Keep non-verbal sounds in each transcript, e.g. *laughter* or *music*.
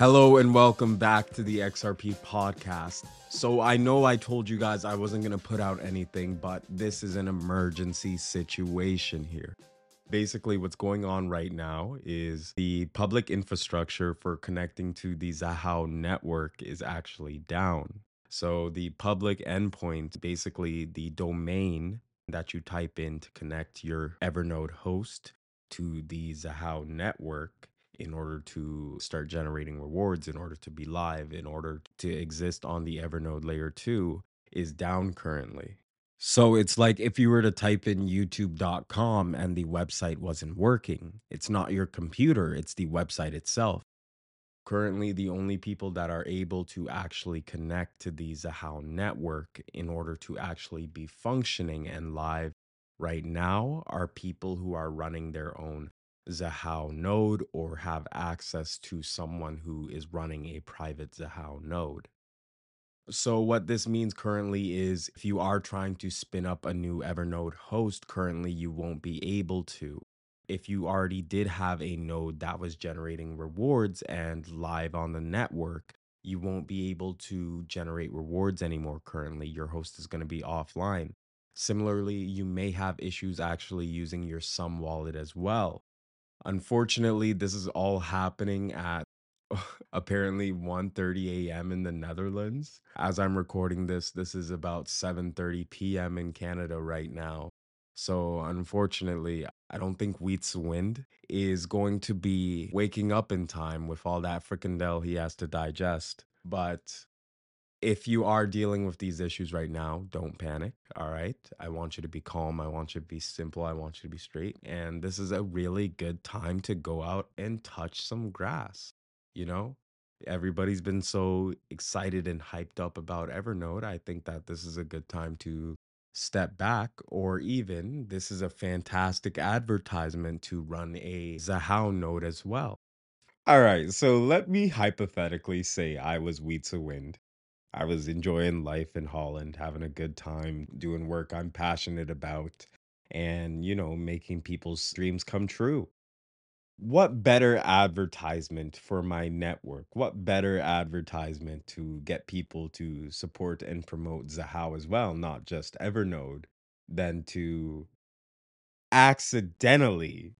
Hello and welcome back to the XRP podcast. So, I know I told you guys I wasn't going to put out anything, but this is an emergency situation here. Basically, what's going on right now is the public infrastructure for connecting to the Xahau network is actually down. So, the public endpoint, basically the domain that you type in to connect your Evernode host to the Xahau network in order to start generating rewards, in order to be live, in order to exist on the Evernode layer 2 is down currently. So it's like if you were to type in youtube.com and the website wasn't working, it's not your computer, it's the website itself. Currently, the only people that are able to actually connect to the Xahau network in order to actually be functioning and live right now are people who are running their own Xahau node or have access to someone who is running a private Xahau node. So, what this means currently is if you are trying to spin up a new Evernode host, currently you won't be able to. If you already did have a node that was generating rewards and live on the network, you won't be able to generate rewards anymore currently. Your host is going to be offline. Similarly, you may have issues actually using your Xumm wallet as well. Unfortunately, this is all happening at *laughs* apparently 1:30 a.m. in the Netherlands. As I'm recording this, this is about 7:30 p.m. in Canada right now. So unfortunately, I don't think Wietse Wind is going to be waking up in time with all that frikandel he has to digest. But if you are dealing with these issues right now, don't panic. All right. I want you to be calm. I want you to be simple. I want you to be straight. And this is a really good time to go out and touch some grass. You know, everybody's been so excited and hyped up about Evernode. I think that this is a good time to step back, or even this is a fantastic advertisement to run a Xahau node as well. All right. So let me hypothetically say I was Wietse Wind I was enjoying life in Holland, having a good time doing work I'm passionate about and, you know, making people's dreams come true. What better advertisement for my network? What better advertisement to get people to support and promote Xahau as well, not just Evernode, than to accidentally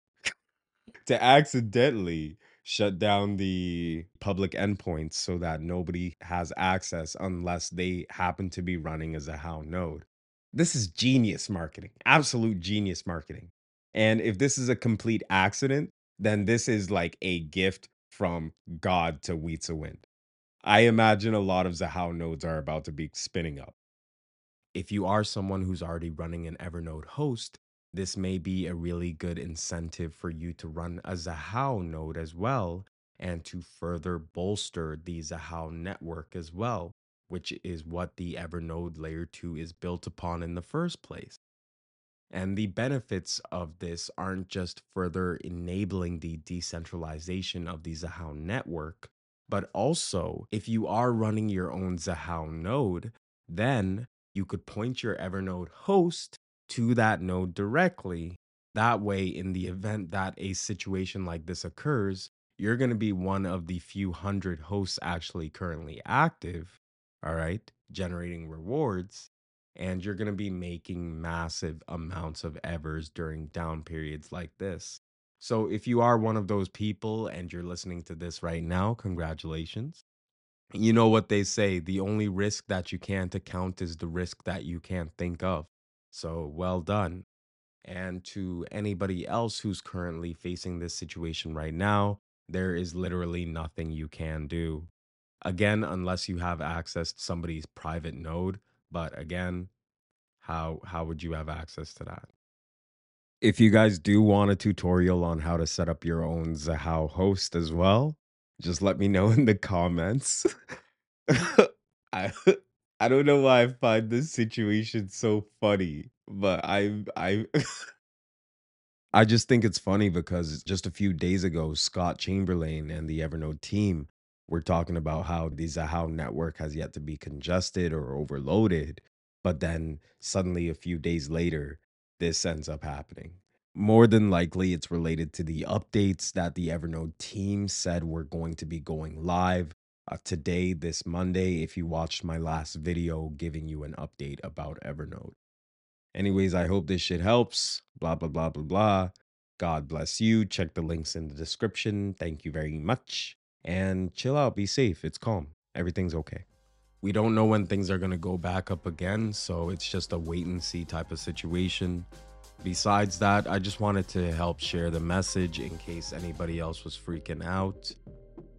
to accidentally shut down the public endpoints so that nobody has access unless they happen to be running as a Xahau node. This is genius marketing, absolute genius marketing. And if this is a complete accident, then this is like a gift from God to Wietse Wind. I imagine a lot of Xahau nodes are about to be spinning up. If you are someone who's already running an Evernode host, this may be a really good incentive for you to run a Xahau node as well and to further bolster the Xahau network as well, which is what the Evernode layer 2 is built upon in the first place. And the benefits of this aren't just further enabling the decentralization of the Xahau network, but also if you are running your own Xahau node, then you could point your Evernode host to that node directly. That way, in the event that a situation like this occurs, you're going to be one of the few hundred hosts actually currently active, all right, generating rewards. And you're going to be making massive amounts of evers during down periods like this. So, if you are one of those people and you're listening to this right now, congratulations. You know what they say the only risk that you can't account is the risk that you can't think of. So well done. And to anybody else who's currently facing this situation right now, there is literally nothing you can do. Again, unless you have access to somebody's private node, but again, how how would you have access to that? If you guys do want a tutorial on how to set up your own Xahau host as well, just let me know in the comments. *laughs* I *laughs* I don't know why I find this situation so funny, but I I *laughs* I just think it's funny because just a few days ago, Scott Chamberlain and the Evernode team were talking about how the Xahau uh, network has yet to be congested or overloaded. But then suddenly, a few days later, this ends up happening. More than likely, it's related to the updates that the Evernode team said were going to be going live uh, today, this Monday, if you watched my last video giving you an update about Evernode. Anyways, I hope this shit helps. Blah, blah, blah, blah, blah. God bless you. Check the links in the description. Thank you very much. And chill out. Be safe. It's calm. Everything's okay. We don't know when things are going to go back up again. So it's just a wait and see type of situation. Besides that, I just wanted to help share the message in case anybody else was freaking out.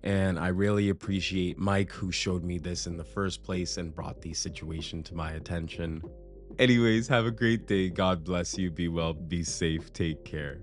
And I really appreciate Mike, who showed me this in the first place and brought the situation to my attention. Anyways, have a great day. God bless you. Be well, be safe, take care.